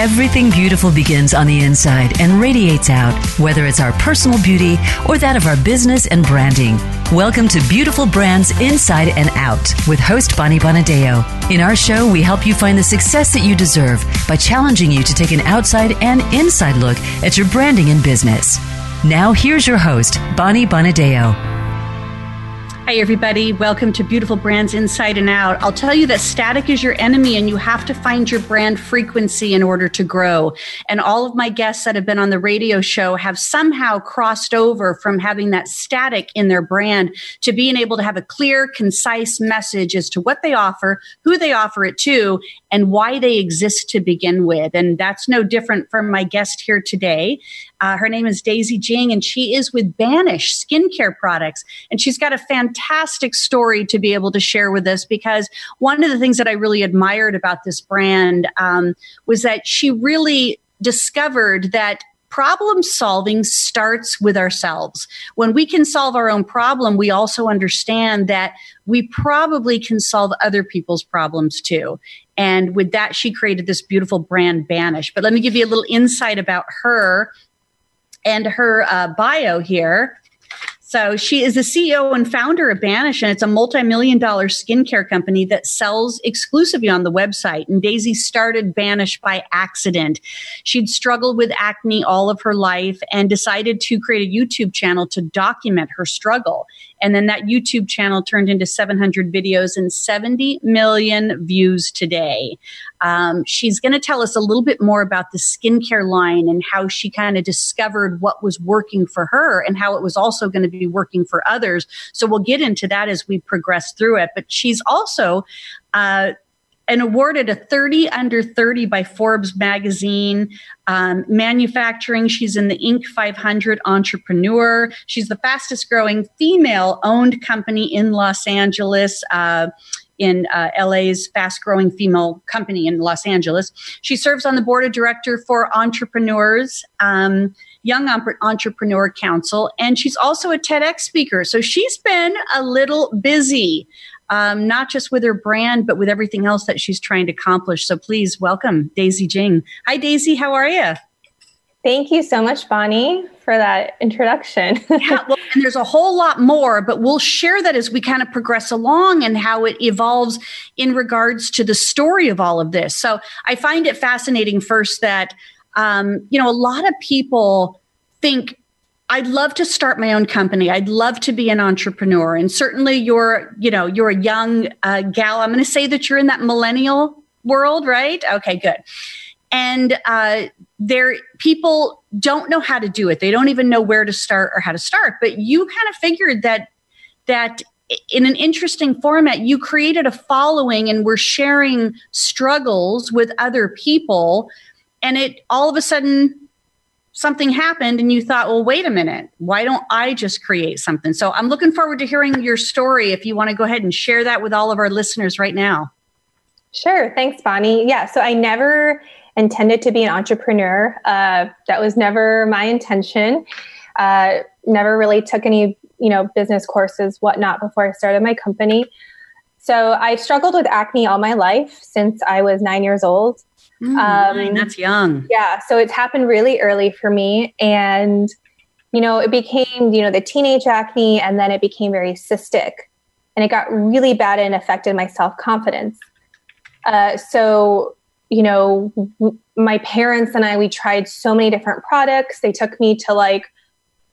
Everything beautiful begins on the inside and radiates out, whether it's our personal beauty or that of our business and branding. Welcome to Beautiful Brands Inside and Out with host Bonnie Bonadeo. In our show, we help you find the success that you deserve by challenging you to take an outside and inside look at your branding and business. Now, here's your host, Bonnie Bonadeo. Hi, everybody. Welcome to Beautiful Brands Inside and Out. I'll tell you that static is your enemy and you have to find your brand frequency in order to grow. And all of my guests that have been on the radio show have somehow crossed over from having that static in their brand to being able to have a clear, concise message as to what they offer, who they offer it to, and why they exist to begin with. And that's no different from my guest here today. Uh, her name is Daisy Jing, and she is with Banish Skincare Products. And she's got a fantastic story to be able to share with us because one of the things that I really admired about this brand um, was that she really discovered that problem solving starts with ourselves. When we can solve our own problem, we also understand that we probably can solve other people's problems too. And with that, she created this beautiful brand, Banish. But let me give you a little insight about her and her uh, bio here. So she is the CEO and founder of Banish, and it's a multi-million dollar skincare company that sells exclusively on the website. And Daisy started Banish by accident. She'd struggled with acne all of her life and decided to create a YouTube channel to document her struggle. And then that YouTube channel turned into 700 videos and 70 million views today. Um, she's going to tell us a little bit more about the skincare line and how she kind of discovered what was working for her and how it was also going to be working for others. So we'll get into that as we progress through it. But she's also uh, and awarded a 30 under 30 by Forbes magazine. Um, manufacturing, she's in the Inc. 500 entrepreneur. She's the fastest growing female owned company in Los Angeles. Uh, in uh, LA's fast growing female company in Los Angeles. She serves on the board of director for entrepreneurs. Um, Young Entrepreneur Council, and she's also a TEDx speaker. So she's been a little busy, um, not just with her brand, but with everything else that she's trying to accomplish. So please welcome Daisy Jing. Hi, Daisy. How are you? Thank you so much, Bonnie, for that introduction. yeah, well, and there's a whole lot more, but we'll share that as we kind of progress along and how it evolves in regards to the story of all of this. So I find it fascinating first that, um, you know, a lot of people think I'd love to start my own company. I'd love to be an entrepreneur. And certainly you're, you know, you're a young uh, gal. I'm going to say that you're in that millennial world, right? Okay, good and uh, there people don't know how to do it they don't even know where to start or how to start but you kind of figured that that in an interesting format you created a following and we're sharing struggles with other people and it all of a sudden something happened and you thought well wait a minute why don't i just create something so i'm looking forward to hearing your story if you want to go ahead and share that with all of our listeners right now sure thanks bonnie yeah so i never intended to be an entrepreneur. Uh, that was never my intention. Uh, never really took any, you know, business courses, whatnot, before I started my company. So I struggled with acne all my life since I was nine years old. Mm, um, that's young. Yeah. So it's happened really early for me. And, you know, it became, you know, the teenage acne and then it became very cystic and it got really bad and affected my self confidence. Uh, so you know, my parents and I, we tried so many different products. They took me to like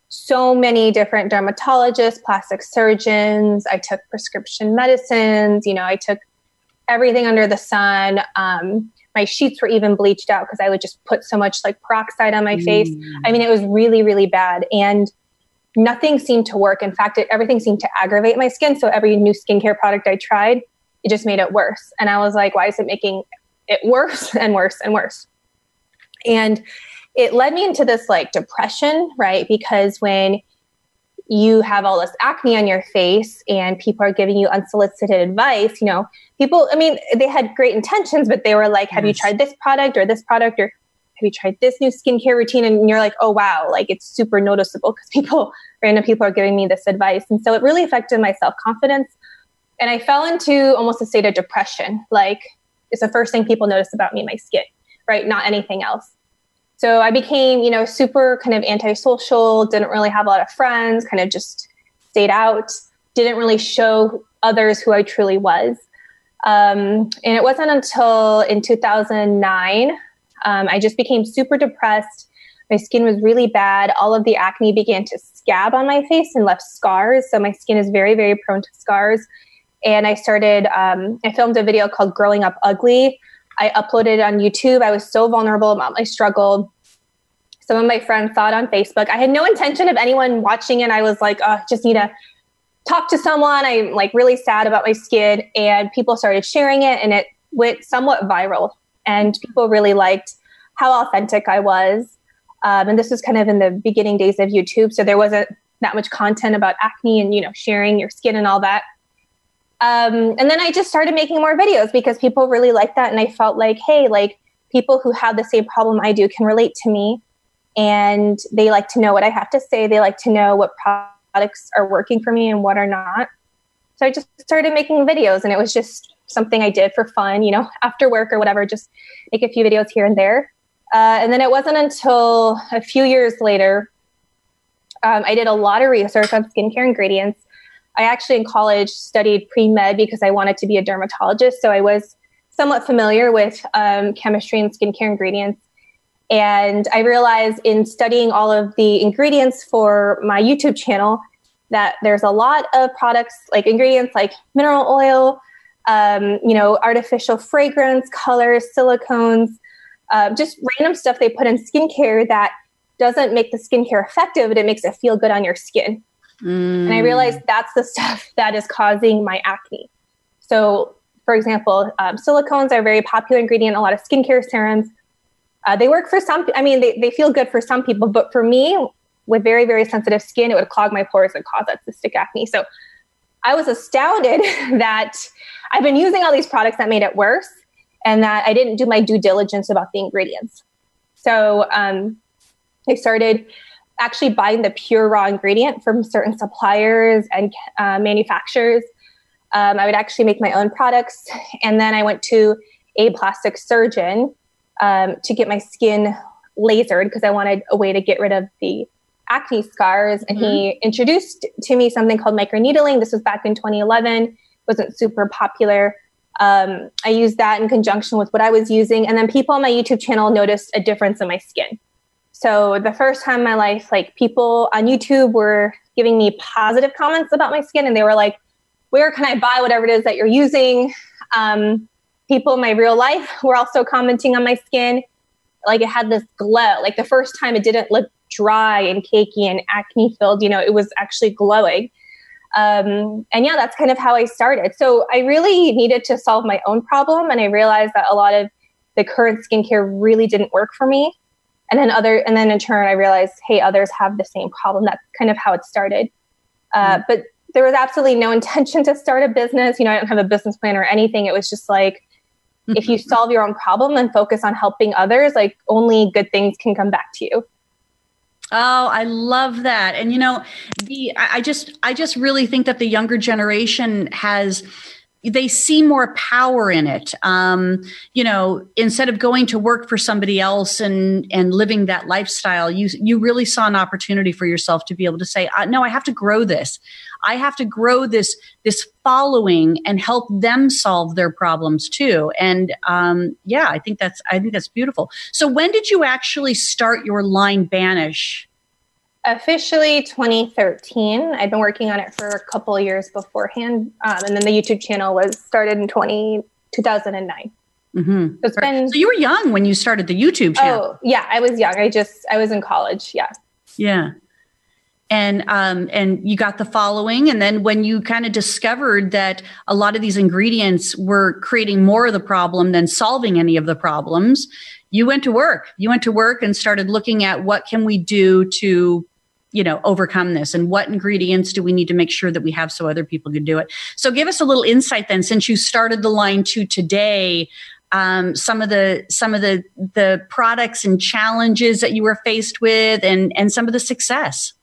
so many different dermatologists, plastic surgeons. I took prescription medicines. You know, I took everything under the sun. Um, my sheets were even bleached out because I would just put so much like peroxide on my mm. face. I mean, it was really, really bad. And nothing seemed to work. In fact, it, everything seemed to aggravate my skin. So every new skincare product I tried, it just made it worse. And I was like, why is it making it worse and worse and worse. And it led me into this like depression, right? Because when you have all this acne on your face and people are giving you unsolicited advice, you know, people, I mean, they had great intentions, but they were like, have yes. you tried this product or this product or have you tried this new skincare routine? And you're like, oh, wow, like it's super noticeable because people, random people are giving me this advice. And so it really affected my self confidence. And I fell into almost a state of depression. Like, it's the first thing people notice about me, my skin. right? Not anything else. So I became, you know, super kind of antisocial, didn't really have a lot of friends, kind of just stayed out, didn't really show others who I truly was. Um, and it wasn't until in 2009, um, I just became super depressed. My skin was really bad. All of the acne began to scab on my face and left scars. So my skin is very, very prone to scars. And I started, um, I filmed a video called Growing Up Ugly. I uploaded on YouTube. I was so vulnerable about my struggle. Some of my friends saw it on Facebook. I had no intention of anyone watching it. I was like, oh, just need to talk to someone. I'm like really sad about my skin. And people started sharing it and it went somewhat viral. And people really liked how authentic I was. Um, and this was kind of in the beginning days of YouTube. So there wasn't that much content about acne and, you know, sharing your skin and all that. Um, and then I just started making more videos because people really liked that. And I felt like, hey, like people who have the same problem I do can relate to me. And they like to know what I have to say. They like to know what products are working for me and what are not. So I just started making videos and it was just something I did for fun, you know, after work or whatever, just make a few videos here and there. Uh, and then it wasn't until a few years later, um, I did a lot of research on skincare ingredients I actually in college studied pre med because I wanted to be a dermatologist. So I was somewhat familiar with um, chemistry and skincare ingredients. And I realized in studying all of the ingredients for my YouTube channel that there's a lot of products like ingredients like mineral oil, um, you know, artificial fragrance, colors, silicones, uh, just random stuff they put in skincare that doesn't make the skincare effective, but it makes it feel good on your skin. Mm. And I realized that's the stuff that is causing my acne. So, for example, um, silicones are a very popular ingredient in a lot of skincare serums. Uh, they work for some, I mean, they, they feel good for some people, but for me, with very, very sensitive skin, it would clog my pores and cause that cystic acne. So I was astounded that I've been using all these products that made it worse and that I didn't do my due diligence about the ingredients. So um, I started actually buying the pure raw ingredient from certain suppliers and uh, manufacturers. Um, I would actually make my own products. And then I went to a plastic surgeon um, to get my skin lasered because I wanted a way to get rid of the acne scars. And mm-hmm. he introduced to me something called microneedling. This was back in 2011, it wasn't super popular. Um, I used that in conjunction with what I was using. And then people on my YouTube channel noticed a difference in my skin. So the first time in my life, like people on YouTube were giving me positive comments about my skin, and they were like, "Where can I buy whatever it is that you're using?" Um, people in my real life were also commenting on my skin, like it had this glow. Like the first time, it didn't look dry and cakey and acne filled. You know, it was actually glowing. Um, and yeah, that's kind of how I started. So I really needed to solve my own problem, and I realized that a lot of the current skincare really didn't work for me and then other and then in turn i realized hey others have the same problem. That's kind of how it started. Uh, mm-hmm. but there was absolutely no intention to start a business. You know i don't have a business plan or anything. It was just like if you solve your own problem and focus on helping others like only good things can come back to you. Oh, I love that. And you know, the I just I just really think that the younger generation has they see more power in it. Um, you know, instead of going to work for somebody else and and living that lifestyle, you you really saw an opportunity for yourself to be able to say, "No, I have to grow this. I have to grow this this following and help them solve their problems too." And um, yeah, I think that's I think that's beautiful. So, when did you actually start your line Banish? Officially 2013. I've been working on it for a couple years beforehand, um, and then the YouTube channel was started in 20, 2009. Mm-hmm. So, it's been, so you were young when you started the YouTube channel. Oh yeah, I was young. I just I was in college. Yeah. Yeah. And um, and you got the following, and then when you kind of discovered that a lot of these ingredients were creating more of the problem than solving any of the problems, you went to work. You went to work and started looking at what can we do to you know overcome this and what ingredients do we need to make sure that we have so other people can do it so give us a little insight then since you started the line to today um, some of the some of the the products and challenges that you were faced with and and some of the success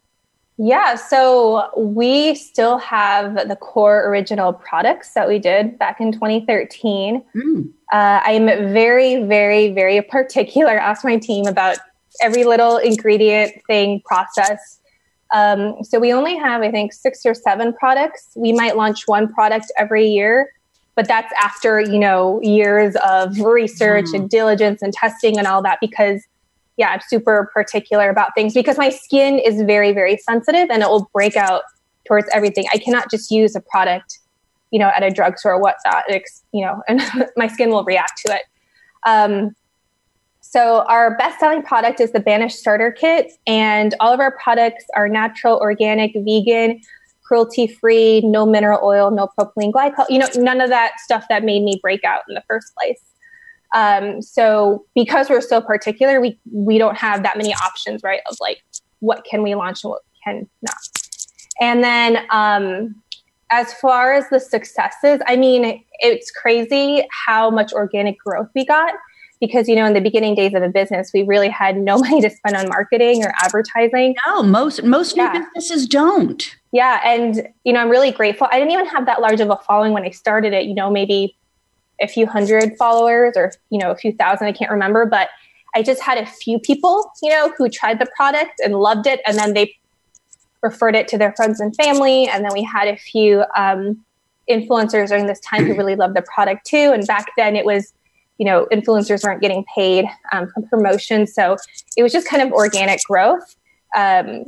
Yeah, so we still have the core original products that we did back in 2013. Mm. Uh, I'm very, very, very particular. Ask my team about every little ingredient thing process. Um, so we only have, I think, six or seven products. We might launch one product every year, but that's after you know years of research mm. and diligence and testing and all that because yeah, I'm super particular about things because my skin is very, very sensitive and it will break out towards everything. I cannot just use a product, you know, at a drugstore or whatnot, you know, and my skin will react to it. Um, so our best-selling product is the Banish Starter Kit, and all of our products are natural, organic, vegan, cruelty-free, no mineral oil, no propylene glycol. You know, none of that stuff that made me break out in the first place. Um, so because we're so particular, we we don't have that many options, right? Of like what can we launch and what can not. And then um, as far as the successes, I mean, it's crazy how much organic growth we got because you know in the beginning days of a business we really had no money to spend on marketing or advertising. No most most yeah. new businesses don't. Yeah and you know i'm really grateful. I didn't even have that large of a following when i started it you know maybe a few hundred followers or you know a few thousand i can't remember but i just had a few people you know who tried the product and loved it and then they referred it to their friends and family and then we had a few um, influencers during this time who really loved the product too and back then it was you know influencers weren't getting paid um, from promotion so it was just kind of organic growth um,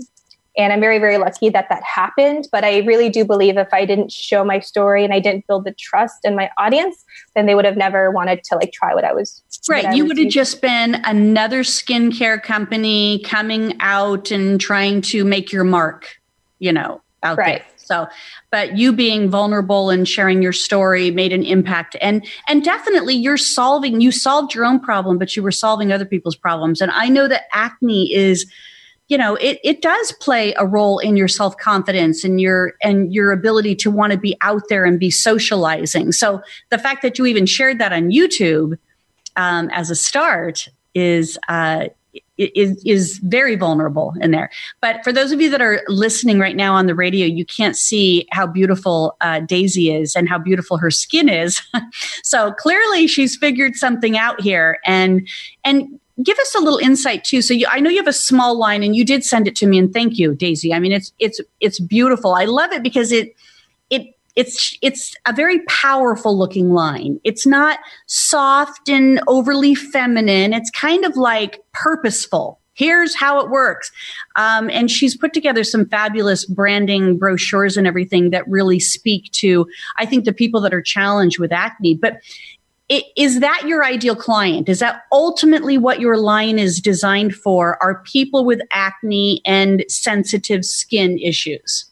and I'm very, very lucky that that happened. But I really do believe if I didn't show my story and I didn't build the trust in my audience, then they would have never wanted to like try what I was. Right. I you would have just been another skincare company coming out and trying to make your mark, you know, out right. there. So, but you being vulnerable and sharing your story made an impact. And and definitely you're solving you solved your own problem, but you were solving other people's problems. And I know that acne is you know it, it does play a role in your self-confidence and your and your ability to want to be out there and be socializing so the fact that you even shared that on youtube um, as a start is uh, is is very vulnerable in there. But for those of you that are listening right now on the radio, you can't see how beautiful uh, Daisy is and how beautiful her skin is. so clearly, she's figured something out here, and and give us a little insight too. So you, I know you have a small line, and you did send it to me, and thank you, Daisy. I mean, it's it's it's beautiful. I love it because it it it's it's a very powerful looking line. It's not soft and overly feminine. It's kind of like purposeful. Here's how it works. Um, and she's put together some fabulous branding brochures and everything that really speak to, I think, the people that are challenged with acne. But is that your ideal client? Is that ultimately what your line is designed for? Are people with acne and sensitive skin issues?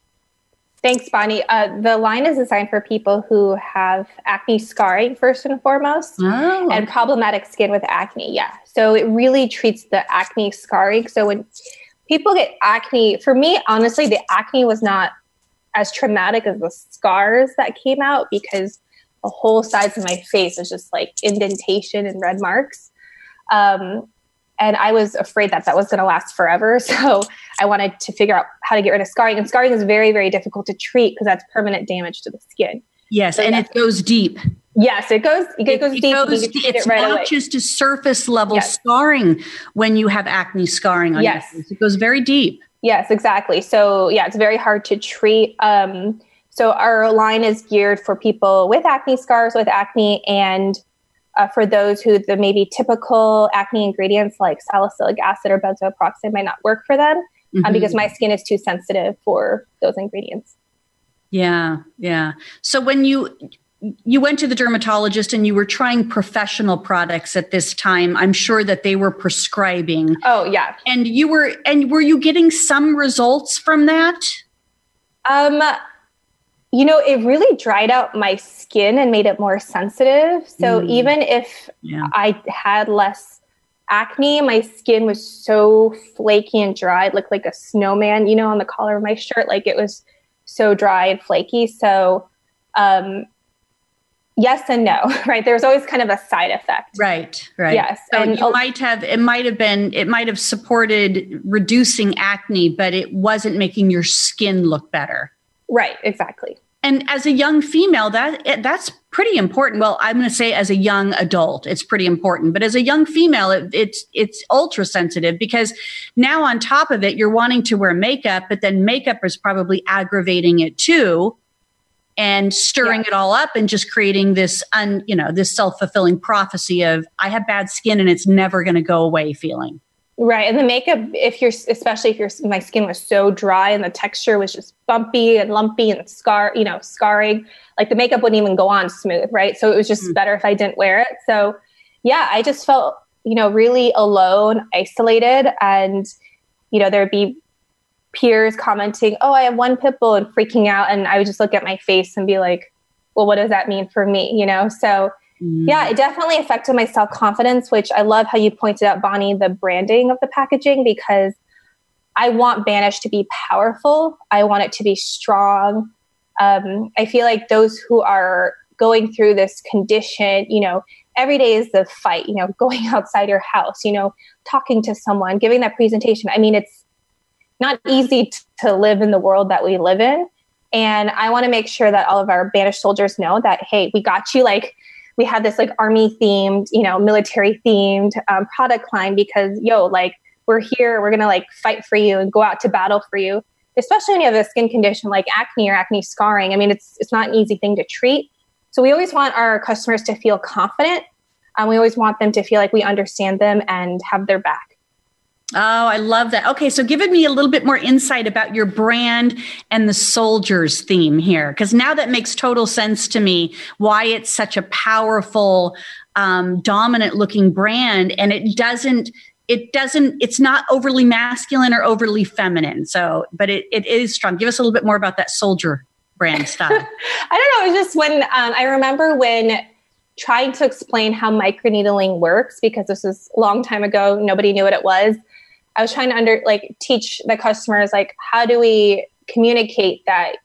Thanks, Bonnie. Uh, the line is designed for people who have acne scarring, first and foremost, oh. and problematic skin with acne. Yeah. So it really treats the acne scarring. So when people get acne, for me, honestly, the acne was not as traumatic as the scars that came out because the whole sides of my face is just like indentation and red marks. Um, and I was afraid that that was going to last forever. So I wanted to figure out how to get rid of scarring. And scarring is very, very difficult to treat because that's permanent damage to the skin. Yes, so and it goes deep. Yes, it goes. It, it goes it deep. Goes, it's it right not away. just a surface level yes. scarring when you have acne scarring on yes. your face. It goes very deep. Yes, exactly. So yeah, it's very hard to treat. Um, so our line is geared for people with acne scars, with acne, and uh, for those who the maybe typical acne ingredients like salicylic acid or benzoyl peroxide might not work for them um, mm-hmm. um, because my skin is too sensitive for those ingredients. Yeah, yeah. So when you you went to the dermatologist and you were trying professional products at this time i'm sure that they were prescribing oh yeah and you were and were you getting some results from that um you know, it really dried out my skin and made it more sensitive. So mm. even if yeah. I had less acne, my skin was so flaky and dry. It looked like a snowman, you know, on the collar of my shirt. Like it was so dry and flaky. So, um, yes and no, right? There's always kind of a side effect. Right, right. Yes. So and you might have it might have been it might have supported reducing acne, but it wasn't making your skin look better. Right, exactly. And as a young female, that that's pretty important. Well, I'm going to say as a young adult, it's pretty important. But as a young female, it, it's it's ultra sensitive because now on top of it, you're wanting to wear makeup, but then makeup is probably aggravating it too and stirring it all up and just creating this un, you know this self-fulfilling prophecy of i have bad skin and it's never going to go away feeling right and the makeup if you're especially if your my skin was so dry and the texture was just bumpy and lumpy and scar you know scarring like the makeup wouldn't even go on smooth right so it was just mm. better if i didn't wear it so yeah i just felt you know really alone isolated and you know there'd be peers commenting, "Oh, I have one pimple," and freaking out, and I would just look at my face and be like, "Well, what does that mean for me?" You know, so. Mm. Yeah, it definitely affected my self confidence, which I love how you pointed out, Bonnie, the branding of the packaging, because I want Banish to be powerful. I want it to be strong. Um, I feel like those who are going through this condition, you know, every day is the fight, you know, going outside your house, you know, talking to someone, giving that presentation. I mean, it's not easy t- to live in the world that we live in. And I want to make sure that all of our banished soldiers know that, hey, we got you. Like, we have this like army themed, you know, military themed um, product line because, yo, like, we're here, we're to like fight for you and go out to battle for you, especially when you have a skin condition like acne or acne scarring. I mean, it's, it's not an easy thing to treat. So we always want our customers to feel confident. And we always want them to feel like we understand them and have their back. Oh, I love that. Okay, so giving me a little bit more insight about your brand and the soldiers theme here, because now that makes total sense to me why it's such a powerful, um, dominant looking brand, and it doesn't. It doesn't. It's not overly masculine or overly feminine. So, but it, it is strong. Give us a little bit more about that soldier brand style. I don't know. It was just when um, I remember when trying to explain how microneedling works because this was a long time ago. Nobody knew what it was. I was trying to under like teach the customers like how do we communicate that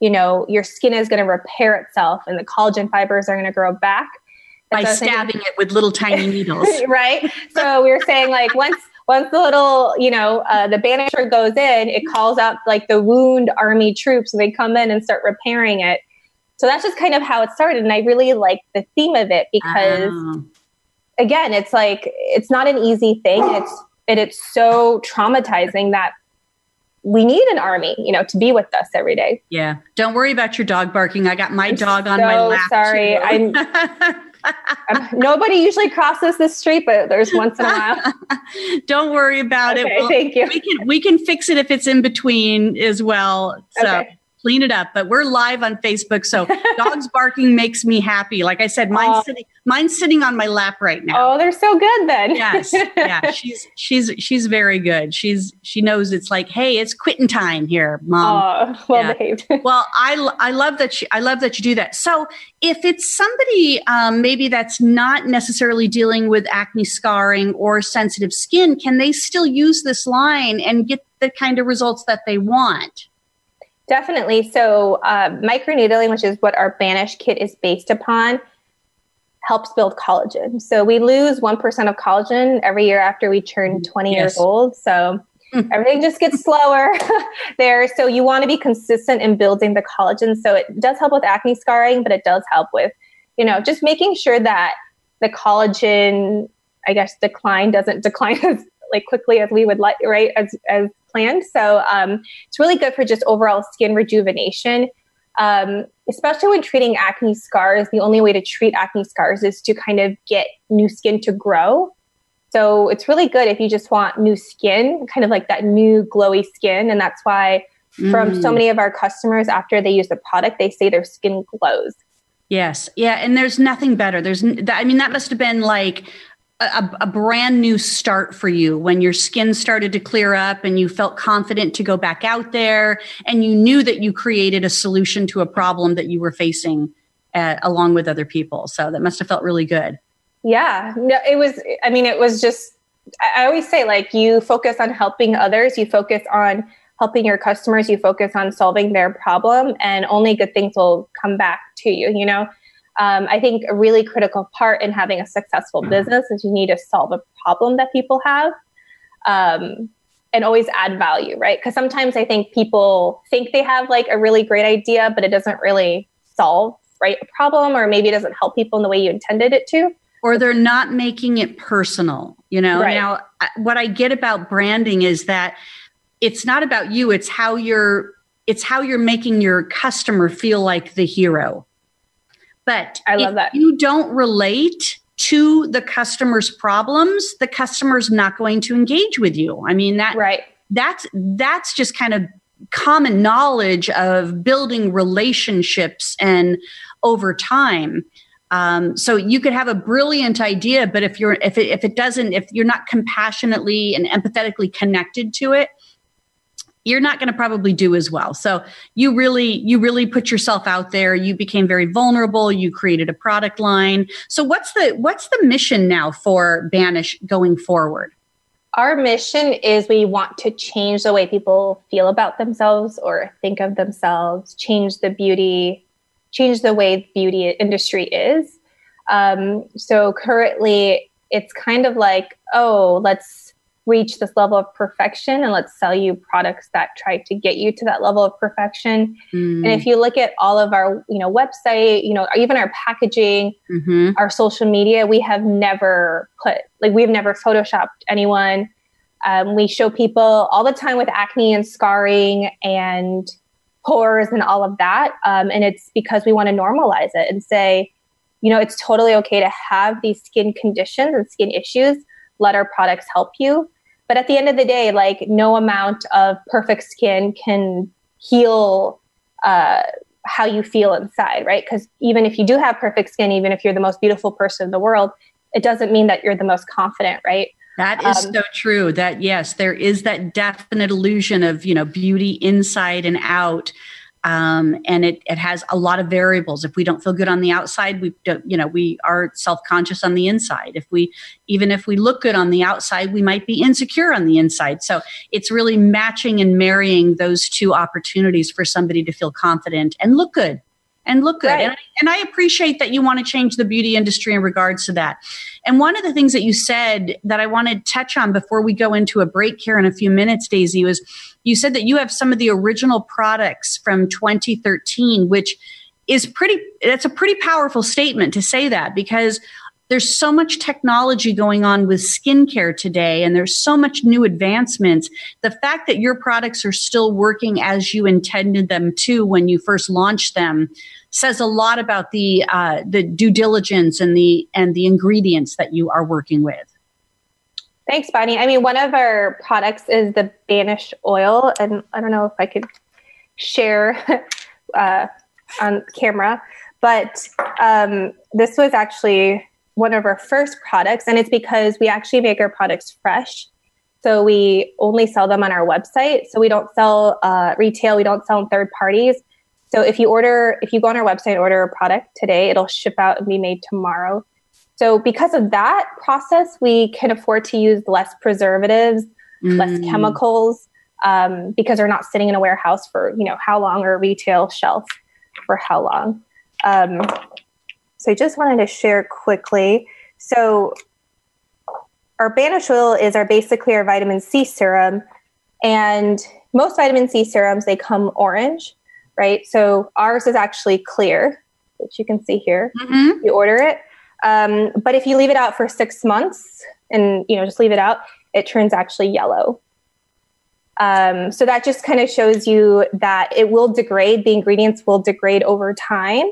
you know your skin is going to repair itself and the collagen fibers are going to grow back? By so stabbing thinking, it with little tiny needles. Right? So we were saying like once once the little you know uh, the banisher goes in it calls out like the wound army troops and they come in and start repairing it. So that's just kind of how it started and i really like the theme of it because oh. again it's like it's not an easy thing. It's and it's so traumatizing that we need an army, you know, to be with us every day. Yeah. Don't worry about your dog barking. I got my I'm dog on so my lap. Sorry. I'm, I'm, nobody usually crosses this street, but there's once in a while. Don't worry about okay, it. Well, thank you. We can we can fix it if it's in between as well. So okay clean it up. But we're live on Facebook, so dogs barking makes me happy. Like I said, mine's sitting mine's sitting on my lap right now. Oh, they're so good then. yes, yeah, she's she's she's very good. She's she knows it's like, hey, it's quitting time here, mom. Oh, well yeah. behaved. well, I I love that you I love that you do that. So if it's somebody um, maybe that's not necessarily dealing with acne scarring or sensitive skin, can they still use this line and get the kind of results that they want? Definitely. So, uh, microneedling, which is what our Banish kit is based upon, helps build collagen. So, we lose 1% of collagen every year after we turn 20 yes. years old. So, hmm. everything just gets slower there. So, you want to be consistent in building the collagen. So, it does help with acne scarring, but it does help with, you know, just making sure that the collagen, I guess, decline doesn't decline as like quickly as we would like, right? As, as planned. So um, it's really good for just overall skin rejuvenation. Um, especially when treating acne scars, the only way to treat acne scars is to kind of get new skin to grow. So it's really good if you just want new skin, kind of like that new glowy skin. And that's why from mm. so many of our customers, after they use the product, they say their skin glows. Yes. Yeah. And there's nothing better. There's, I mean, that must have been like a, a, brand new start for you when your skin started to clear up and you felt confident to go back out there and you knew that you created a solution to a problem that you were facing uh, along with other people. So that must have felt really good. Yeah. No, it was i mean it was just i always say like you focus on helping others. You focus on helping your customers. You focus on solving their problem and only good things will come back to you you know Um, I think a really critical part in having a successful business is you need to solve a problem that people have. Um, and always add value, right? Because sometimes I think people think they have like a really great idea, but it doesn't really solve right a problem, or maybe it doesn't help people in the way you intended it to. Or they're not making it personal. You know, right. now what I get about branding is that it's not about you; it's how you're it's how you're making your customer feel like the hero. But I love that you don't relate to the customer's problems, the customer's not going to engage with you. I mean that right. That's that's just kind of common knowledge of building relationships and over time. Um, so you could have a brilliant idea, but if you're if it if it doesn't if you're not compassionately and empathetically connected to it, you're not going to probably do as well. So you really you really put yourself out there. You became very vulnerable. You created a product line. So what's the what's the mission now for Banish going forward? Our mission is we want to change the way people feel about themselves or think of themselves, change the beauty, change the way the beauty industry is. Um, so currently, it's kind of like, oh, let's reach this level of perfection and let's sell you products that try to get you to that level of perfection mm. and if you look at all of our you know website you know even our packaging mm-hmm. our social media we have never put like we've never photoshopped anyone um, we show people all the time with acne and scarring and pores and all of that um, and it's because we want to normalize it and say you know it's totally okay to have these skin conditions and skin issues let our products help you. But at the end of the day, like no amount of perfect skin can heal uh, how you feel inside, right? Because even if you do have perfect skin, even if you're the most beautiful person in the world, it doesn't mean that you're the most confident, right? That is um, so true. That yes, there is that definite illusion of you know beauty inside and out um, and it, it has a lot of variables. If we don't feel good on the outside we don't you know we are self-conscious on the inside. If we even if we look good on the outside we might be insecure on the inside. So it's really matching and marrying those two opportunities for somebody to feel confident and look good and look good. Right. And, and, I appreciate that you want to change the beauty industry in regards to that. And one of the things that you said that I want to touch on before we go into a break here in a few minutes, Daisy, was you said that you have some of the original products from 2013, which is pretty, that's a pretty powerful statement to say that because there's so much technology going on with skincare today and there's so much new advancements the fact that your products are still working as you intended them to when you first launched them says a lot about the uh, the due diligence and the and the ingredients that you are working with thanks bonnie i mean one of our products is the banish oil and i don't know if i could share uh, on camera but um, this was actually one of our first products, and it's because we actually make our products fresh. So we only sell them on our website. So we don't sell uh, retail, we don't sell in third parties. So if you order, if you go on our website and order a product today, it'll ship out and be made tomorrow. So because of that process, we can afford to use less preservatives, mm. less chemicals, um, because they're not sitting in a warehouse for you know how long or a retail shelf for how long. Um, so I just wanted to share quickly. So our Banish oil is our basically our vitamin C serum, and most vitamin C serums they come orange, right? So ours is actually clear, which you can see here. Mm-hmm. You order it, um, but if you leave it out for six months and you know just leave it out, it turns actually yellow. Um, so that just kind of shows you that it will degrade. The ingredients will degrade over time.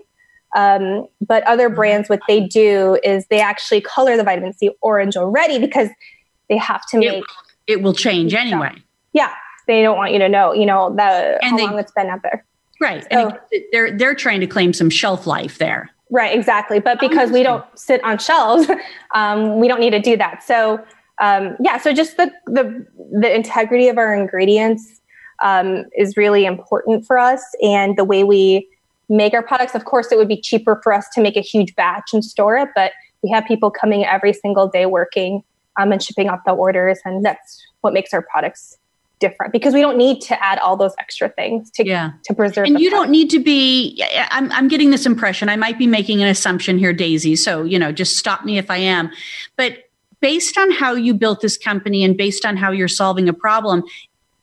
Um, but other brands, what they do is they actually color the vitamin C orange already because they have to make it, it will change anyway. Yeah, they don't want you to know, you know, the and how they, long it's been out there. Right, so, and they're they're trying to claim some shelf life there. Right, exactly. But because we don't sit on shelves, um, we don't need to do that. So um, yeah, so just the the the integrity of our ingredients um, is really important for us, and the way we make our products. Of course, it would be cheaper for us to make a huge batch and store it, but we have people coming every single day working um, and shipping out the orders, and that's what makes our products different because we don't need to add all those extra things to yeah. to preserve. And you product. don't need to be. I'm I'm getting this impression. I might be making an assumption here, Daisy. So you know, just stop me if I am. But based on how you built this company and based on how you're solving a problem,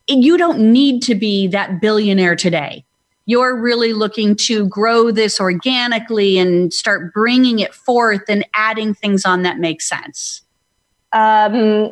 you don't need to be that billionaire today. You're really looking to grow this organically and start bringing it forth and adding things on that make sense. Um,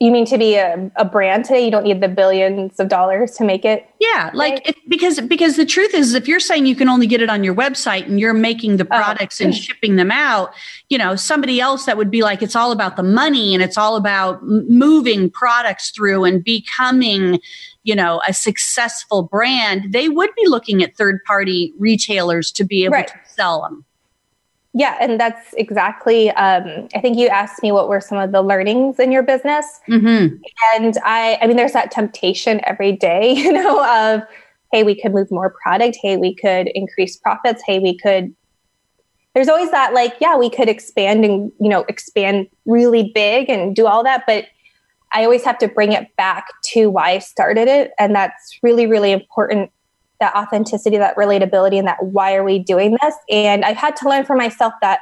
you mean to be a, a brand today? You don't need the billions of dollars to make it. Yeah, like it, because because the truth is, if you're saying you can only get it on your website and you're making the oh. products oh. and shipping them out, you know, somebody else that would be like, it's all about the money and it's all about moving products through and becoming, you know, a successful brand. They would be looking at third party retailers to be able right. to sell them. Yeah, and that's exactly. Um, I think you asked me what were some of the learnings in your business, mm-hmm. and I, I mean, there's that temptation every day, you know, of hey, we could move more product, hey, we could increase profits, hey, we could. There's always that, like, yeah, we could expand and you know expand really big and do all that, but I always have to bring it back to why I started it, and that's really, really important that authenticity, that relatability, and that why are we doing this? And I've had to learn for myself that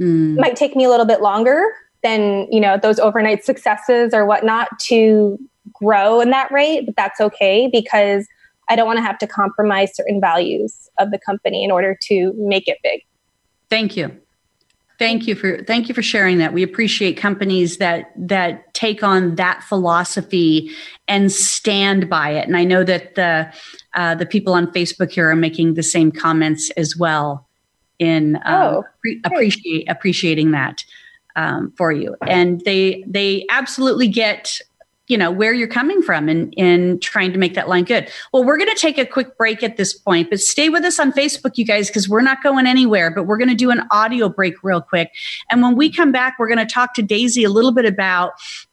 mm. might take me a little bit longer than you know those overnight successes or whatnot to grow in that rate, but that's okay because I don't want to have to compromise certain values of the company in order to make it big. Thank you. Thank you for thank you for sharing that. We appreciate companies that that take on that philosophy and stand by it. And I know that the uh, the people on Facebook here are making the same comments as well in um, oh, pre- appreciate appreciating that um, for you. And they they absolutely get you know where you're coming from and in trying to make that line good. Well we're going to take a quick break at this point but stay with us on facebook you guys because we're not going anywhere but we're going to do an audio break real quick. And when we come back we're going to talk to daisy a little bit about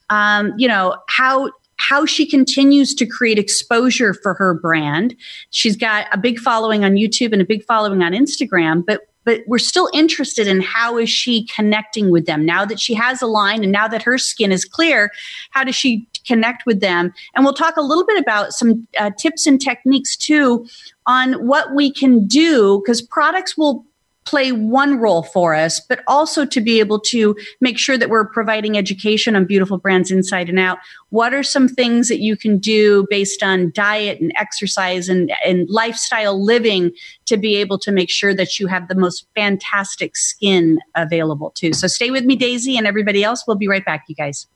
um, you know how how she continues to create exposure for her brand. She's got a big following on YouTube and a big following on Instagram, but but we're still interested in how is she connecting with them? Now that she has a line and now that her skin is clear how does she connect with them and we'll talk a little bit about some uh, tips and techniques too on what we can do because products will play one role for us, but also to be able to make sure that we're providing education on beautiful brands inside and out. What are some things that you can do based on diet and exercise and, and lifestyle living to be able to make sure that you have the most fantastic skin available too? So stay with me, Daisy, and everybody else. We'll be right back, you guys.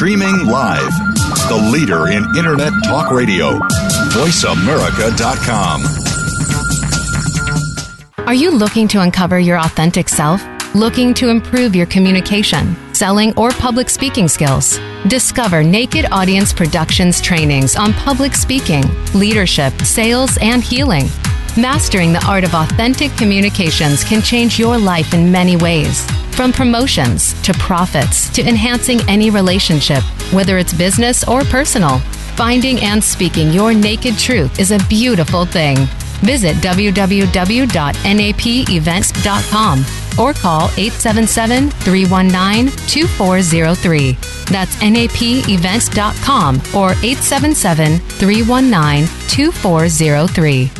Streaming live. The leader in Internet talk radio. VoiceAmerica.com. Are you looking to uncover your authentic self? Looking to improve your communication, selling, or public speaking skills? Discover Naked Audience Productions trainings on public speaking, leadership, sales, and healing. Mastering the art of authentic communications can change your life in many ways. From promotions to profits to enhancing any relationship, whether it's business or personal, finding and speaking your naked truth is a beautiful thing. Visit www.napevents.com or call 877 319 2403. That's napevents.com or 877 319 2403.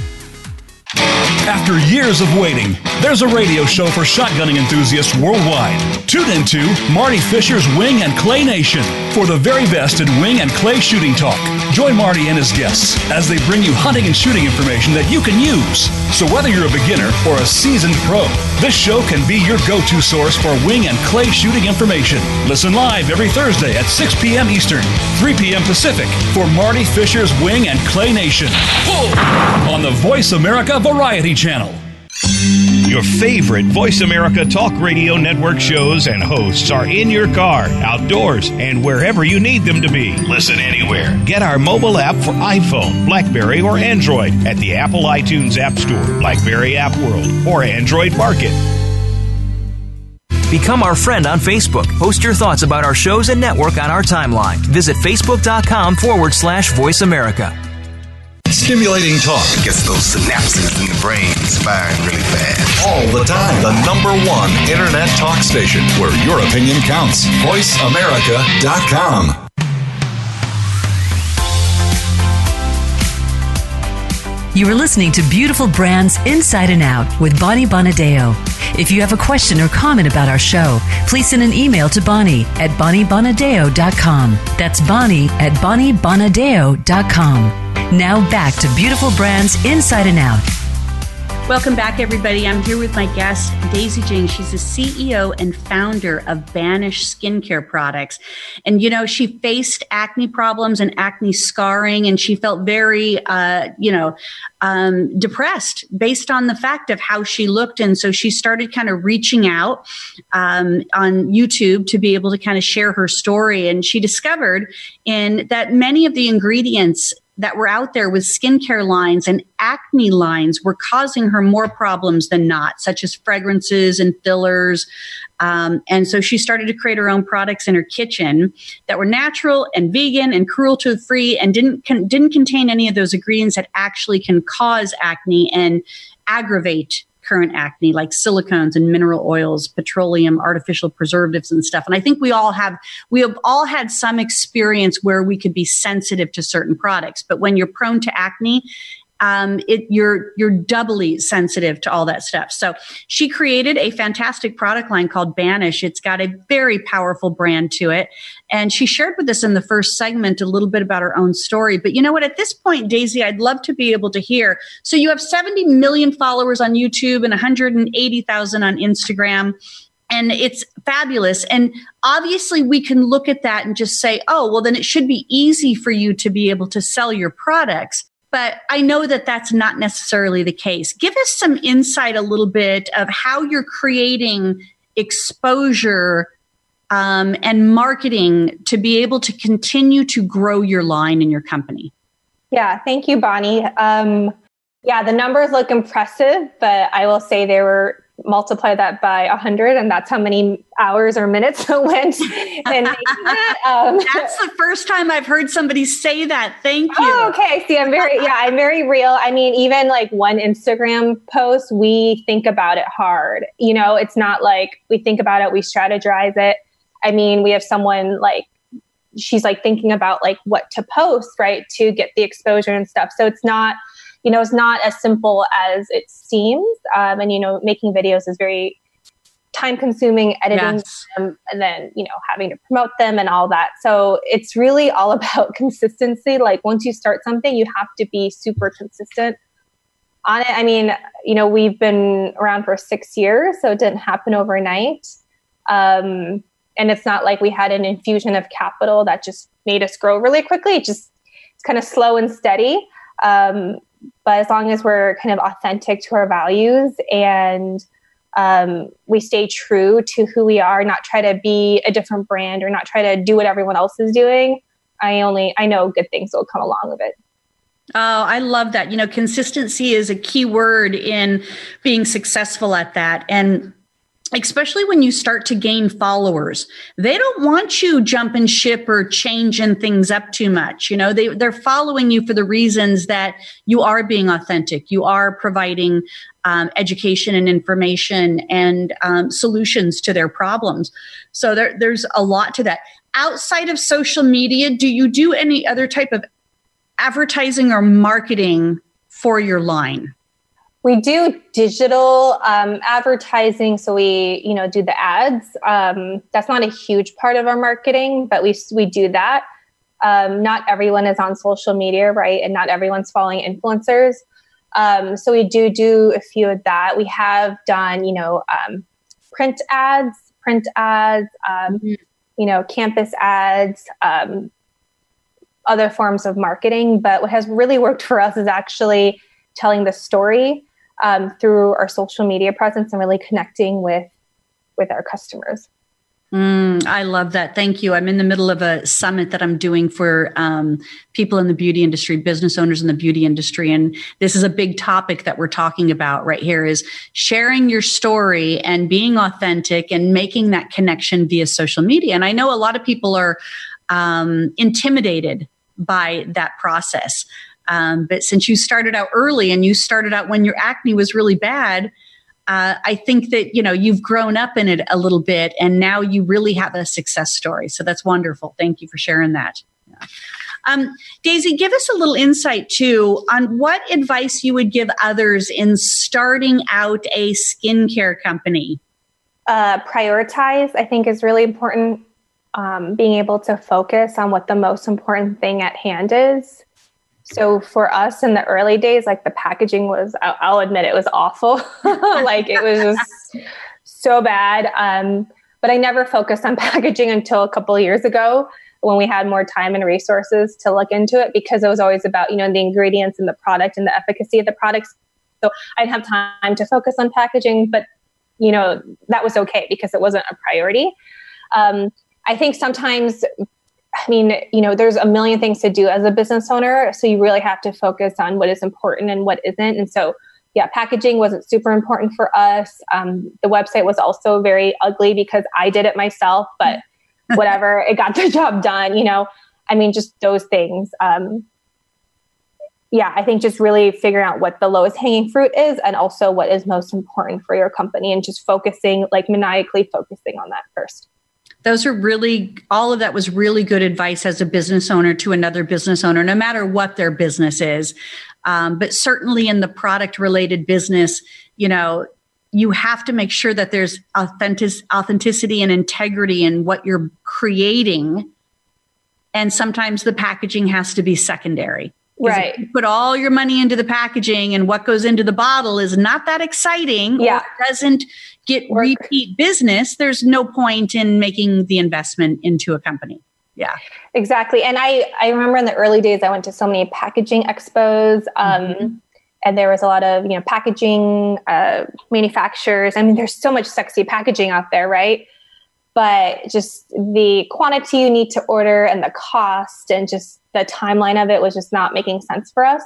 After years of waiting, there's a radio show for shotgunning enthusiasts worldwide. Tune into Marty Fisher's Wing and Clay Nation for the very best in wing and clay shooting talk. Join Marty and his guests as they bring you hunting and shooting information that you can use. So whether you're a beginner or a seasoned pro, this show can be your go-to source for wing and clay shooting information. Listen live every Thursday at 6 p.m. Eastern, 3 p.m. Pacific for Marty Fisher's Wing and Clay Nation on the Voice America Variety Channel. Your favorite Voice America Talk Radio Network shows and hosts are in your car, outdoors, and wherever you need them to be. Listen anywhere. Get our mobile app for iPhone, Blackberry, or Android at the Apple iTunes App Store, Blackberry App World, or Android Market. Become our friend on Facebook. Post your thoughts about our shows and network on our timeline. Visit facebook.com forward slash voice America. Stimulating talk. Gets those synapses in the brain firing really fast. All the time. The number one internet talk station where your opinion counts. VoiceAmerica.com. You are listening to Beautiful Brands Inside and Out with Bonnie Bonadeo. If you have a question or comment about our show, please send an email to Bonnie at BonnieBonadeo.com. That's Bonnie at BonnieBonadeo.com. Now back to Beautiful Brands Inside and Out. Welcome back, everybody. I'm here with my guest, Daisy Jing. She's the CEO and founder of Banish Skincare Products. And, you know, she faced acne problems and acne scarring, and she felt very, uh, you know, um, depressed based on the fact of how she looked. And so she started kind of reaching out um, on YouTube to be able to kind of share her story. And she discovered in that many of the ingredients that were out there with skincare lines and acne lines were causing her more problems than not, such as fragrances and fillers. Um, and so she started to create her own products in her kitchen that were natural and vegan and cruelty free and didn't con- didn't contain any of those ingredients that actually can cause acne and aggravate current acne like silicones and mineral oils, petroleum, artificial preservatives and stuff. And I think we all have we have all had some experience where we could be sensitive to certain products. But when you're prone to acne, um, it you're you're doubly sensitive to all that stuff. So she created a fantastic product line called Banish. It's got a very powerful brand to it, and she shared with us in the first segment a little bit about her own story. But you know what? At this point, Daisy, I'd love to be able to hear. So you have 70 million followers on YouTube and 180,000 on Instagram and it's fabulous. And obviously, we can look at that and just say, oh, well, then it should be easy for you to be able to sell your products. But I know that that's not necessarily the case. Give us some insight a little bit of how you're creating exposure um, and marketing to be able to continue to grow your line in your company. Yeah, thank you, Bonnie. Um, yeah, the numbers look impressive, but I will say they were multiply that by 100 and that's how many hours or minutes it went and that. Um, that's the first time i've heard somebody say that. Thank you. Oh, okay. See i'm very yeah i'm very real. I mean even like one instagram post we think about it hard. You know it's not like we think about it we strategize it. I mean we have someone like she's like thinking about like what to post right to get the exposure and stuff. So it's not you know, it's not as simple as it seems. Um, and, you know, making videos is very time consuming, editing yes. them, and then, you know, having to promote them and all that. So it's really all about consistency. Like once you start something, you have to be super consistent on it. I mean, you know, we've been around for six years, so it didn't happen overnight. Um, and it's not like we had an infusion of capital that just made us grow really quickly. It just it's kind of slow and steady. Um, but as long as we're kind of authentic to our values and um, we stay true to who we are, not try to be a different brand or not try to do what everyone else is doing, I only I know good things will come along with it. Oh, I love that. You know, consistency is a key word in being successful at that. And especially when you start to gain followers. They don't want you jumping ship or changing things up too much you know? They, they're following you for the reasons that you are being authentic. You are providing um, education and information and um, solutions to their problems. So there, there's a lot to that. Outside of social media do you do any other type of advertising or marketing for your line we do digital um, advertising, so we you know do the ads. Um, that's not a huge part of our marketing, but we we do that. Um, not everyone is on social media, right? And not everyone's following influencers. Um, so we do do a few of that. We have done you know um, print ads, print ads, um, mm-hmm. you know campus ads. other forms of marketing, but what has really worked for us is actually telling the story um, through our social media presence and really connecting with with our customers. Mm, I love that. Thank you. I'm in the middle of a summit that I'm doing for um, people in the beauty industry, business owners in the beauty industry, and this is a big topic that we're talking about right here: is sharing your story and being authentic and making that connection via social media. And I know a lot of people are um, intimidated by that process. Um, but since you started out early and you started out when your acne was really bad, uh, I think that you know you've grown up in it a little bit, and now you really have a success story. So that's wonderful. Thank you for sharing that. Yeah. Um, Daisy, give us a little insight too on what advice you would give others in starting out a skincare company. Uh, prioritize, I think, is really important. Um, being able to focus on what the most important thing at hand is. So for us in the early days, like the packaging was, I'll, admit it was awful. like it was just so bad. Um, but I never focused on packaging until a couple of years ago when we had more time and resources to look into it because it was always about, you know, the ingredients and the product and the efficacy of the products. So I didn't have time to focus on packaging, but, you know, that was okay because it wasn't a priority. Um, I think sometimes I mean, you know, there's a million things to do as a business owner. So you really have to focus on what is important and what isn't. And so, yeah, packaging wasn't super important for us. Um, the website was also very ugly because I did it myself, but whatever, it got the job done, you know. I mean, just those things. Um, yeah, I think just really figuring out what the lowest hanging fruit is and also what is most important for your company and just focusing, like maniacally focusing on that first. Those are really, all of that was really good advice as a business owner to another business owner, no matter what their business is. Um, but certainly in the product related business, you know, you have to make sure that there's authentic, authenticity and integrity in what you're creating. And sometimes the packaging has to be secondary. Right. put all your money into the packaging and what goes into the bottle is not that exciting yeah. doesn't get Work. repeat business, there's no point in making the investment into a company. Yeah. Exactly. And I, I remember in the early days, I went to so many packaging expos. Um, mm-hmm and there was a lot of you know packaging uh, manufacturers i mean there's so much sexy packaging out there right but just the quantity you need to order and the cost and just the timeline of it was just not making sense for us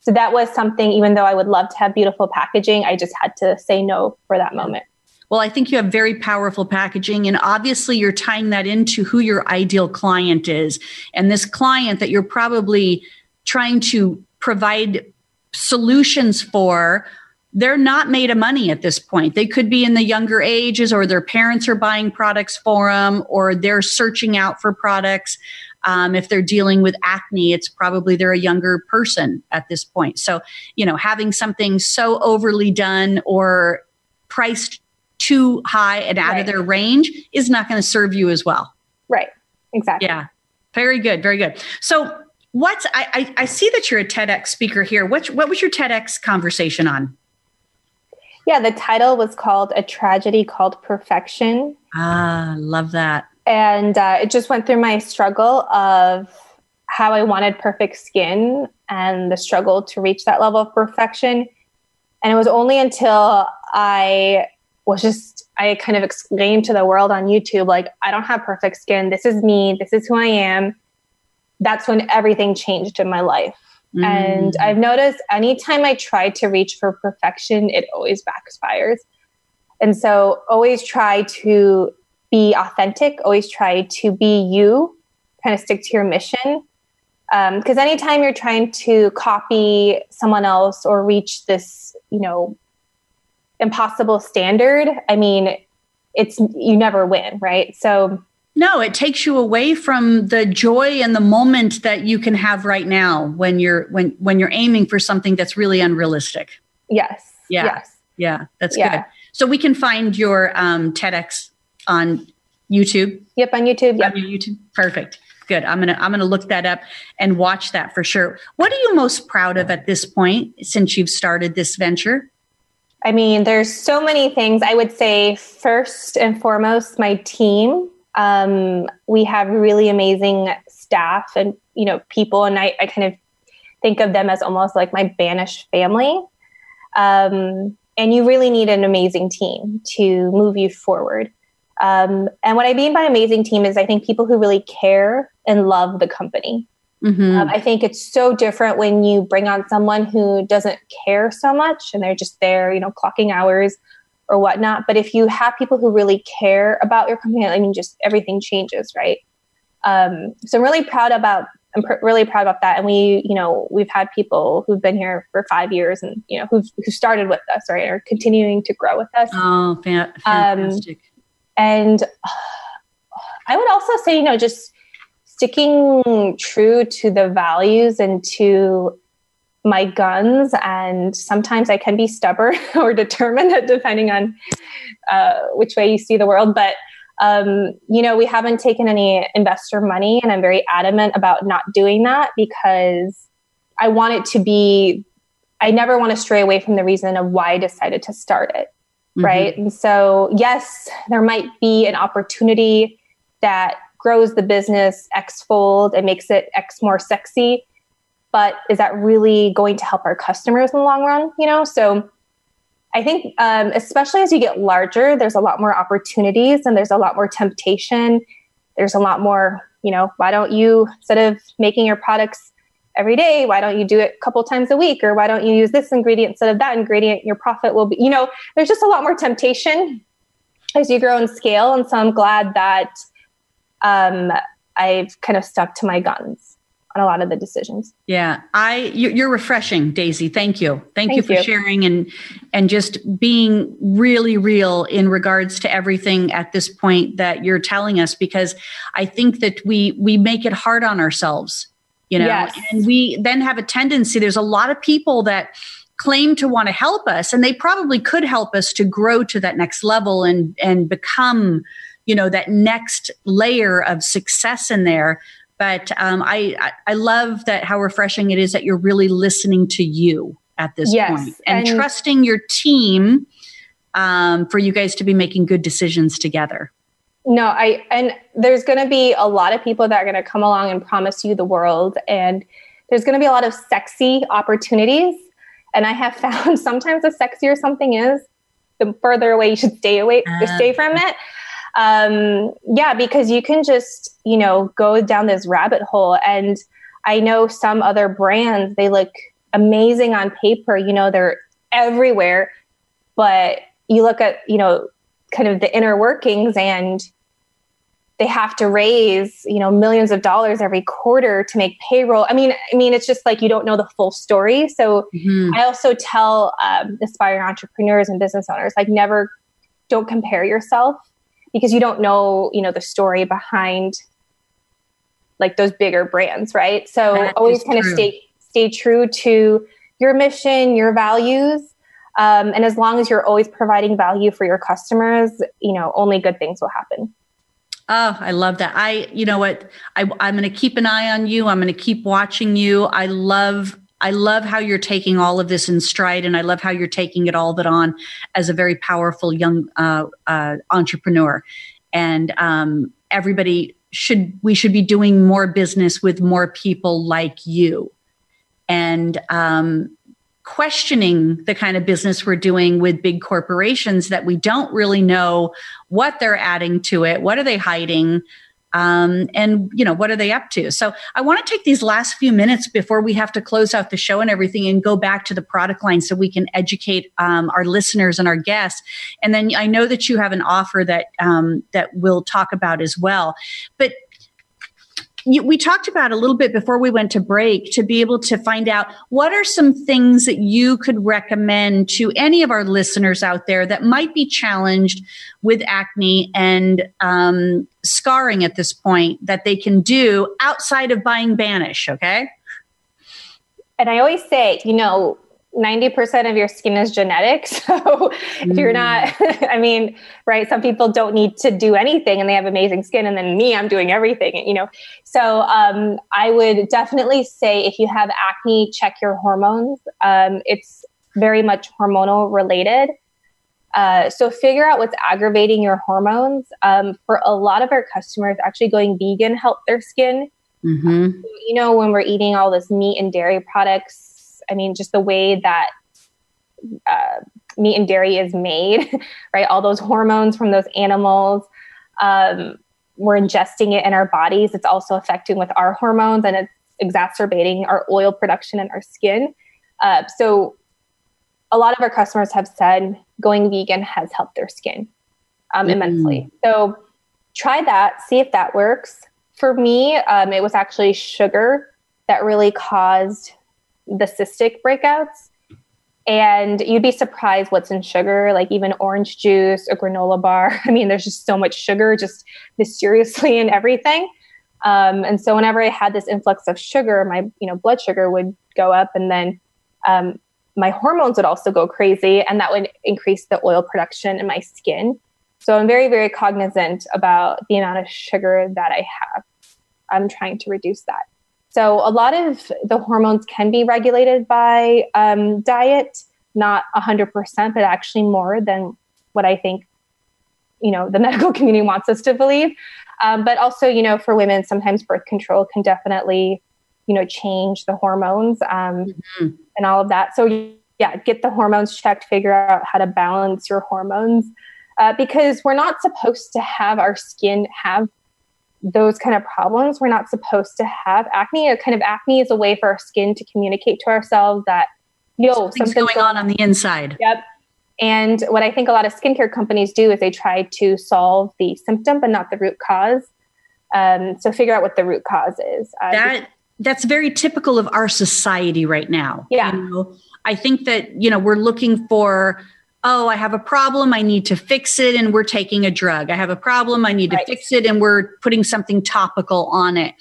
so that was something even though i would love to have beautiful packaging i just had to say no for that moment well, I think you have very powerful packaging, and obviously you're tying that into who your ideal client is. And this client that you're probably trying to provide solutions for they're not made of money at this point. They could be in the younger ages, or their parents are buying products for them, or they're searching out for products. Um, if they're dealing with acne, it's probably they're a younger person at this point. So, you know, having something so overly done or priced too high and out right. of their range is not going to serve you as well. Right. Exactly. Yeah. Very good. Very good. So, What's I, I, I see that you're a TEDx speaker here. What what was your TEDx conversation on? Yeah, the title was called "A Tragedy Called Perfection." Ah, love that. And uh, it just went through my struggle of how I wanted perfect skin and the struggle to reach that level of perfection. And it was only until I was just I kind of exclaimed to the world on YouTube, like, I don't have perfect skin. This is me. This is who I am that's when everything changed in my life. Mm. And I've noticed anytime I try to reach for perfection, it always backfires. And so always try to be authentic, always try to be you, kind of stick to your mission. Because um, anytime you're trying to copy someone else or reach this, you know, impossible standard, I mean, it's you never win, right? So no, it takes you away from the joy and the moment that you can have right now when you're when when you're aiming for something that's really unrealistic. Yes. Yeah. Yes. Yeah, that's yeah. good. So we can find your um, TEDx on YouTube. Yep, on YouTube. Yep. On YouTube. Perfect. Good. I'm gonna I'm gonna look that up and watch that for sure. What are you most proud of at this point since you've started this venture? I mean, there's so many things. I would say first and foremost, my team. Um, we have really amazing staff and you know people, and I, I kind of think of them as almost like my banished family. Um, and you really need an amazing team to move you forward. Um, and what I mean by amazing team is I think people who really care and love the company. Mm-hmm. Um, I think it's so different when you bring on someone who doesn't care so much and they're just there, you know, clocking hours or whatnot. But if you have people who really care about your company, I mean, just everything changes, right? Um, so I'm really proud about I'm pr- really proud about that. And we, you know, we've had people who've been here for five years and, you know, who've, who started with us, right, are continuing to grow with us. Oh, fa- fantastic. Um, and I would also say, you know, just sticking true to the values and to my guns. And sometimes I can be stubborn or determined, depending on uh, which way you see the world. But um, you know, we haven't taken any investor money, and I'm very adamant about not doing that because I want it to be, I never want to stray away from the reason of why I decided to start it. Mm-hmm. Right. And so, yes, there might be an opportunity that grows the business X fold and makes it X more sexy. But is that really going to help our customers in the long run? You know, so I think, um, especially as you get larger, there's a lot more opportunities and there's a lot more temptation. There's a lot more, you know, why don't you, instead of making your products every day, why don't you do it a couple times a week? Or why don't you use this ingredient instead of that ingredient? Your profit will be, you know, there's just a lot more temptation as you grow and scale. And so I'm glad that um, I've kind of stuck to my guns on a lot of the decisions. Yeah, I you're refreshing, Daisy. Thank you. Thank, Thank you for you. sharing and and just being really real in regards to everything at this point that you're telling us because I think that we we make it hard on ourselves, you know. Yes. And we then have a tendency there's a lot of people that claim to want to help us and they probably could help us to grow to that next level and and become you know that next layer of success in there but um, I, I love that how refreshing it is that you're really listening to you at this yes, point and, and trusting your team um, for you guys to be making good decisions together. No, I and there's going to be a lot of people that are going to come along and promise you the world, and there's going to be a lot of sexy opportunities. And I have found sometimes the sexier something is, the further away you should stay away, uh, stay from it um, yeah, because you can just, you know, go down this rabbit hole. And I know some other brands, they look amazing on paper, you know, they're everywhere. But you look at, you know, kind of the inner workings and they have to raise you know millions of dollars every quarter to make payroll i mean i mean it's just like you don't know the full story so mm-hmm. i also tell um, aspiring entrepreneurs and business owners like never don't compare yourself because you don't know, you know, the story behind like those bigger brands, right? So that always kind true. of stay stay true to your mission, your values. Um, and as long as you're always providing value for your customers, you know, only good things will happen. Oh, I love that. I, you know what? I, I'm going to keep an eye on you. I'm going to keep watching you. I love I love how you're taking all of this in stride, and I love how you're taking it all that on as a very powerful young uh, uh, entrepreneur. And um, everybody should we should be doing more business with more people like you, and um, questioning the kind of business we're doing with big corporations that we don't really know what they're adding to it, what are they hiding um, and you know what are they up to? So i want to take these last few minutes before we have to close out the show and everything and go back to the product line so we can educate um, our listeners and our guests. And then i know that you have an offer that um, that we'll talk about as well. But you, we talked about a little bit before we went to break to be able to find out what are some things that you could recommend to any of our listeners out there that might be challenged with acne and um, scarring at this point that they can do outside of buying Banish, okay? And I always say, you know, 90% of your skin is genetic. So if you're not, mm. I mean, right, some people don't need to do anything and they have amazing skin. And then me, I'm doing everything, you know. So um, I would definitely say if you have acne, check your hormones. Um, it's very much hormonal related. Uh, so figure out what's aggravating your hormones. Um, for a lot of our customers, actually going vegan help their skin. Mm-hmm. you know, when we're eating all this meat and dairy products, I mean, just the way that uh, meat and dairy is made, right? All those hormones from those animals. Um, we're ingesting it in our bodies. It's also affecting with our hormones and it's exacerbating our oil production in our skin. Uh, so, a lot of our customers have said going vegan has helped their skin um, mm-hmm. immensely. So, try that, see if that works. for me, um, it was actually sugar that really caused the cystic breakouts. And you'd be surprised what's in sugar, like even orange juice a granola bar. I mean, there's just so much sugar, just mysteriously in everything. Um, and so whenever I had this influx of sugar, my you know blood sugar would go up, and then um, my hormones would also go crazy, and that would increase the oil production in my skin. So I'm very very cognizant about the amount of sugar that I have. I'm trying to reduce that. So a lot of the hormones can be regulated by um, diet, not 100%, but actually more than what I think you know the medical community wants us to believe. Um, but also, you know, for women, sometimes birth control can definitely, you know, change the hormones um, mm-hmm. and all of that. So, yeah, get the hormones checked, figure out how to balance your hormones uh, because we're not supposed to have our skin have those kind of problems. We're not supposed to have acne. A kind of acne is a way for our skin to communicate to ourselves that, yo, something's, something's going on on the inside. Yep. And what I think a lot of skincare companies do is they try to solve the symptom, but not the root cause. Um, so figure out what the root cause is. Uh, that that's very typical of our society right now. Yeah. You know? I think that you know we're looking for. Oh, I have a problem. I need to fix it, and we're taking a drug. I have a problem. I need right. to fix it, and we're putting something topical on it.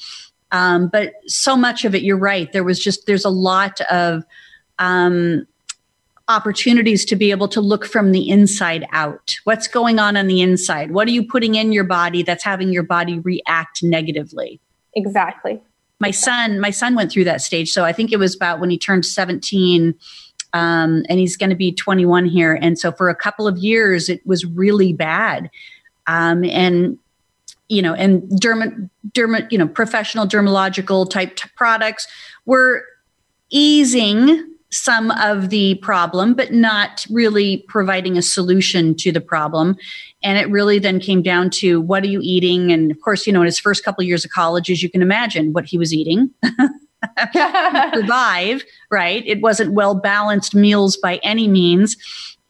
Um, but so much of it, you're right. There was just there's a lot of um, opportunities to be able to look from the inside out. What's going on on the inside? What are you putting in your body that's having your body react negatively? Exactly. My son, my son went through that stage. So I think it was about when he turned 17 um, and he's going to be 21 here. And so for a couple of years, it was really bad. Um, and you know, and derma, derma, you know, professional dermatological type t- products were easing some of the problem, but not really providing a solution to the problem. And it really then came down to what are you eating? And of course, you know, in his first couple of years of college, as you can imagine, what he was eating. survive, right? It wasn't well balanced meals by any means.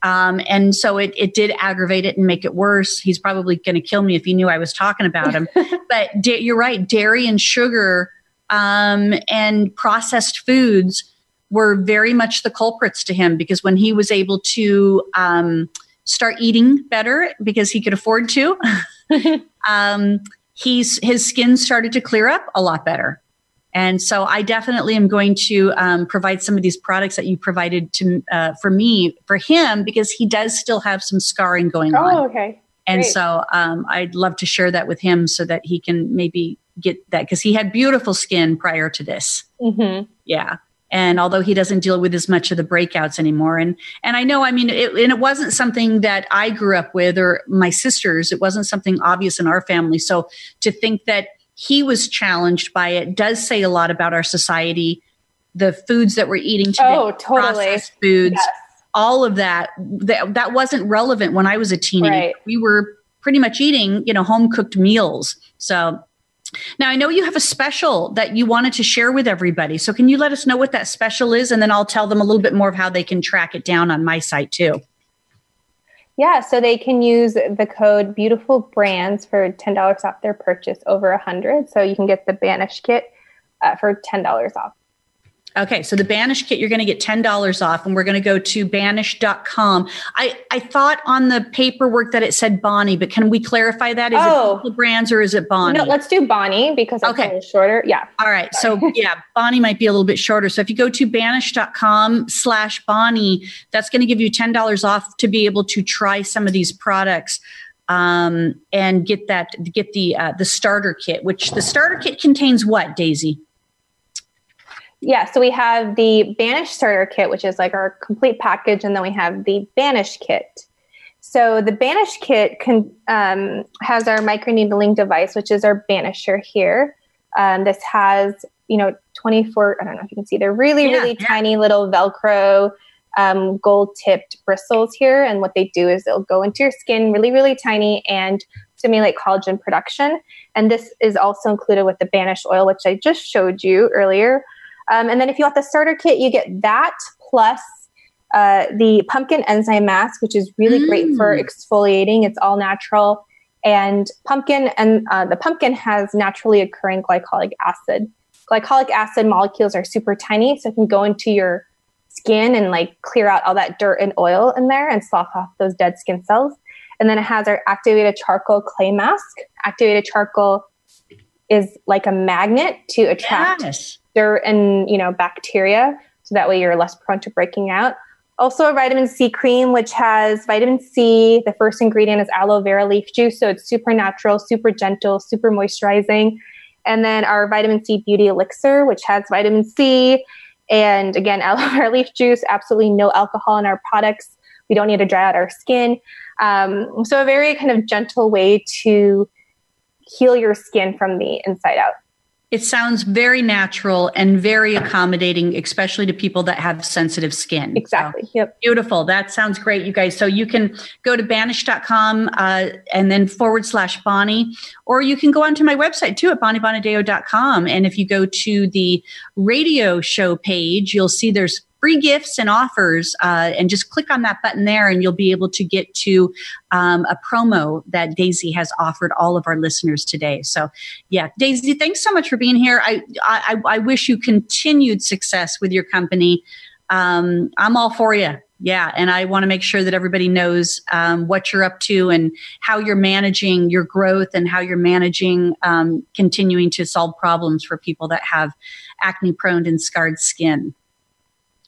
Um, and so it, it did aggravate it and make it worse. He's probably going to kill me if he knew I was talking about him. but da- you're right. Dairy and sugar um, and processed foods were very much the culprits to him because when he was able to um, start eating better because he could afford to, um, he's his skin started to clear up a lot better. And so I definitely am going to um, provide some of these products that you provided to uh, for me for him because he does still have some scarring going oh, on. Oh, okay. And Great. so um, I'd love to share that with him so that he can maybe get that because he had beautiful skin prior to this. Mm-hmm. Yeah and although he doesn't deal with as much of the breakouts anymore and and i know i mean it, and it wasn't something that i grew up with or my sisters it wasn't something obvious in our family so to think that he was challenged by it does say a lot about our society the foods that we're eating today oh totally processed foods yes. all of that, that that wasn't relevant when i was a teenager right. we were pretty much eating you know home cooked meals so now, I know you have a special that you wanted to share with everybody. So, can you let us know what that special is? And then I'll tell them a little bit more of how they can track it down on my site too. Yeah, so they can use the code Beautiful Brands for $10 off their purchase over a 100 So, you can get the Banish kit uh, for $10 off. Okay, so the Banish kit, you're going to get $10 off, and we're going to go to banish.com. I, I thought on the paperwork that it said Bonnie, but can we clarify that? Is oh. it brands or is it Bonnie? No, let's do Bonnie because it's okay. shorter. Yeah. All right. So, yeah, Bonnie might be a little bit shorter. So, if you go to banish.com slash Bonnie, that's going to give you $10 off to be able to try some of these products um, and get that, get the, uh, the starter kit, which the starter kit contains what, Daisy? Yeah, so we have the Banish starter kit, which is like our complete package, and then we have the Banish kit. So the Banish kit can, um, has our microneedling device, which is our Banisher here. Um, this has, you know, 24, I don't know if you can see, they're really, yeah, really yeah. tiny little Velcro um, gold tipped bristles here. And what they do is they'll go into your skin really, really tiny and stimulate collagen production. And this is also included with the Banish oil, which I just showed you earlier. Um, and then if you want the starter kit, you get that plus uh, the pumpkin enzyme mask, which is really mm. great for mm. exfoliating. It's all natural And pumpkin and uh, the pumpkin has naturally occurring glycolic acid. Glycolic acid molecules are super tiny, so it can go into your skin and like clear out all that dirt and oil in there and slough off those dead skin cells. And then it has our activated charcoal clay mask. Activated charcoal is like a magnet to attract yes. Dirt and you know bacteria, so that way you're less prone to breaking out. Also, a vitamin C cream, which has vitamin C. The first ingredient is aloe vera leaf juice, so it's super natural, super gentle, super moisturizing. And then our vitamin C beauty elixir, which has vitamin C and again, aloe vera leaf juice. Absolutely no alcohol in our products. We don't need to dry out our skin. Um, so, a very kind of gentle way to heal your skin from the inside out. It sounds very natural and very accommodating, especially to people that have sensitive skin. Exactly. So, yep. Beautiful. That sounds great, you guys. So you can go to banish.com uh, and then forward slash Bonnie, or you can go onto my website too at bonniebonadeo.com. And if you go to the radio show page, you'll see there's free gifts and offers. Uh, and just click on that button there, and you'll be able to get to um, a promo that Daisy has offered all of our listeners today. So, yeah, Daisy, thanks so much for being here. I I, I wish you continued success with your company. Um, I'm all for you. Yeah, and I want to make sure that everybody knows um, what you're up to and how you're managing your growth and how you're managing um, continuing to solve problems for people that have acne prone and scarred skin.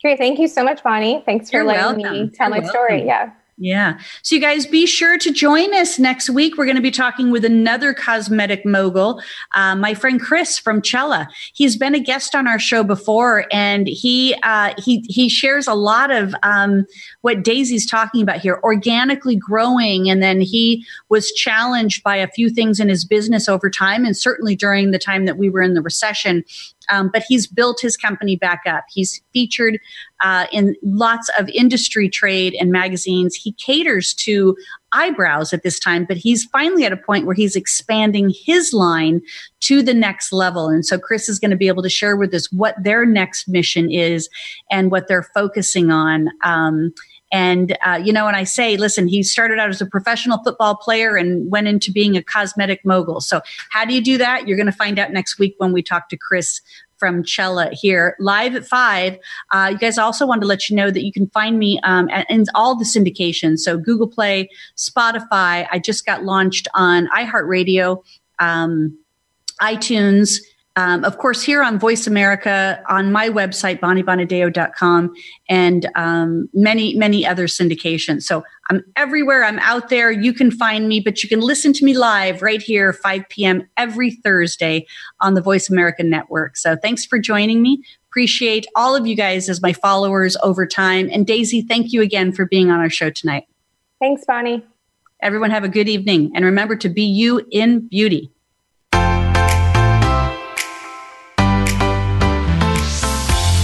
Great. Thank you so much, Bonnie. Thanks for You're letting welcome. me tell You're my welcome. story. Yeah. Yeah. So, you guys be sure to join us next week. We're going to be talking with another cosmetic mogul, uh, my friend Chris from Cella. He's been a guest on our show before, and he uh, he he shares a lot of um, what Daisy's talking about here, organically growing. And then he was challenged by a few things in his business over time, and certainly during the time that we were in the recession. Um, but he's built his company back up. He's featured uh, in lots of industry trade and magazines. He caters to eyebrows at this time, but he's finally at a point where he's expanding his line to the next level. And so Chris is going to be able to share with us what their next mission is and what they're focusing on. Um, and, uh, you know, when I say, listen, he started out as a professional football player and went into being a cosmetic mogul. So, how do you do that? You're going to find out next week when we talk to Chris from Cella here live at five. Uh, you guys also want to let you know that you can find me um, at, in all the syndications. So Google Play, Spotify. I just got launched on iHeartRadio, um, iTunes. Um, of course, here on Voice America, on my website, bonniebonadeo.com, and um, many, many other syndications. So I'm everywhere. I'm out there. You can find me, but you can listen to me live right here, 5 p.m. every Thursday on the Voice America Network. So thanks for joining me. Appreciate all of you guys as my followers over time. And Daisy, thank you again for being on our show tonight. Thanks, Bonnie. Everyone have a good evening. And remember to be you in beauty.